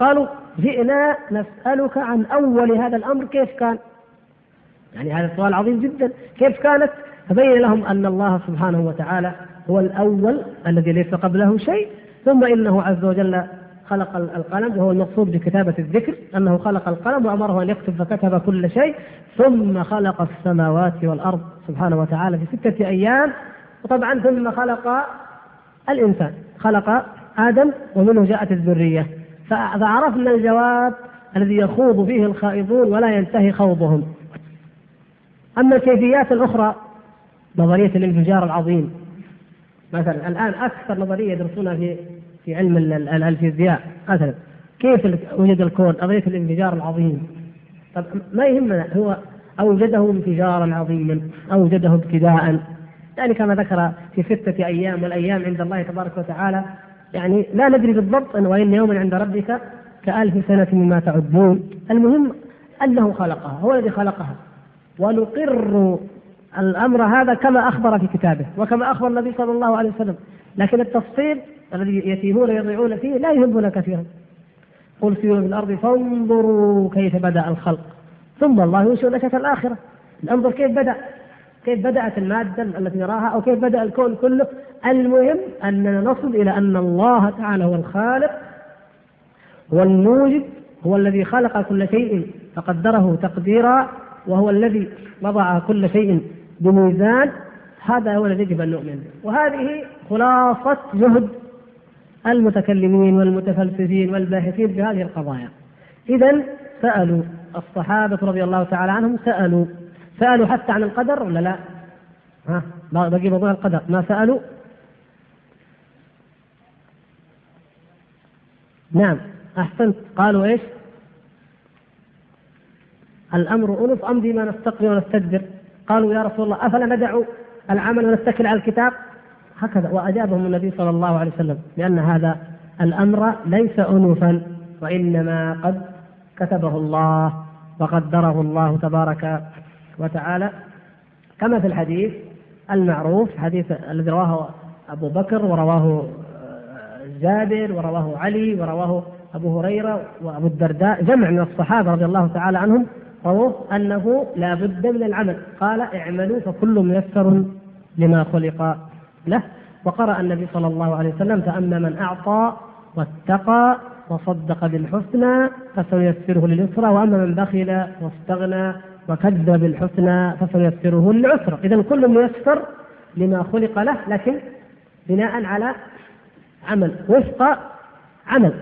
قالوا جئنا نسألك عن أول هذا الأمر كيف كان؟ يعني هذا سؤال عظيم جدا. كيف كانت؟ فبين لهم أن الله سبحانه وتعالى هو الأول الذي ليس قبله شيء ثم إنه عز وجل خلق القلم وهو المقصود بكتابة الذكر أنه خلق القلم وأمره أن يكتب فكتب كل شيء ثم خلق السماوات والأرض سبحانه وتعالى في ستة أيام وطبعا ثم خلق الإنسان خلق آدم ومنه جاءت الذرية. فعرفنا الجواب الذي يخوض فيه الخائضون ولا ينتهي خوضهم. أما الكيفيات الأخرى نظرية الانفجار العظيم. مثلا الآن أكثر نظرية يدرسونها في في علم الفيزياء مثلا كيف وجد الكون؟ قضيه الانفجار العظيم. طب ما يهمنا هو أوجده انفجارا عظيما، أوجده ابتداء. يعني كما ذكر في ستة أيام والأيام عند الله تبارك وتعالى. يعني لا ندري بالضبط وإن يوما عند ربك كألف سنة مما تعدون. المهم أنه خلقها هو الذي خلقها. ونقر الأمر هذا كما أخبر في كتابه وكما أخبر النبي صلى الله عليه وسلم. لكن التفصيل الذي يتيهون يضيعون فيه لا يهمنا كثيرا قل سيروا في الأرض فانظروا كيف بدأ الخلق. ثم الله ينشئ نشأة الآخرة. انظر كيف بدأ. كيف بدأت المادة التي نراها أو كيف بدأ الكون كله. المهم أننا نصل إلى أن الله تعالى هو الخالق هو الموجد هو الذي خلق كل شيء فقدره تقديرا وهو الذي وضع كل شيء بميزان. هذا هو الذي يجب أن نؤمن به. وهذه خلاصة جهد المتكلمين والمتفلسفين والباحثين في هذه القضايا. اذا سألوا الصحابة رضي الله تعالى عنهم سألوا. سألوا حتى عن القدر ولا لا؟ ها؟ بقي موضوع القدر. ما سألوا؟ نعم. أحسنت. قالوا إيش؟ الأمر أنف أمضي ما نستقبل ونستدبر. قالوا يا رسول الله أفلا ندع العمل ونتكل على الكتاب؟ هكذا وأجابهم النبي صلى الله عليه وسلم بأن هذا الأمر ليس انوفا وإنما قد كتبه الله وقدره الله تبارك وتعالى. كما في الحديث المعروف حديث الذي رواه أبو بكر ورواه جابر ورواه علي ورواه أبو هريرة وأبو الدرداء جمع من الصحابة رضي الله تعالى عنهم رووا أنه لا بد من العمل. قال اعملوا فكل ميسر لما خلق. له وقرأ النبي صلى الله عليه وسلم فأما من أعطى واتقى وصدق بالحسنى فسنيسره لليسرى وأما من بخل واستغنى وكذب بالحسنى فسنيسره للعسرى. إذا كل ميسر لما خلق له لكن بناء على عمل وفق عمل.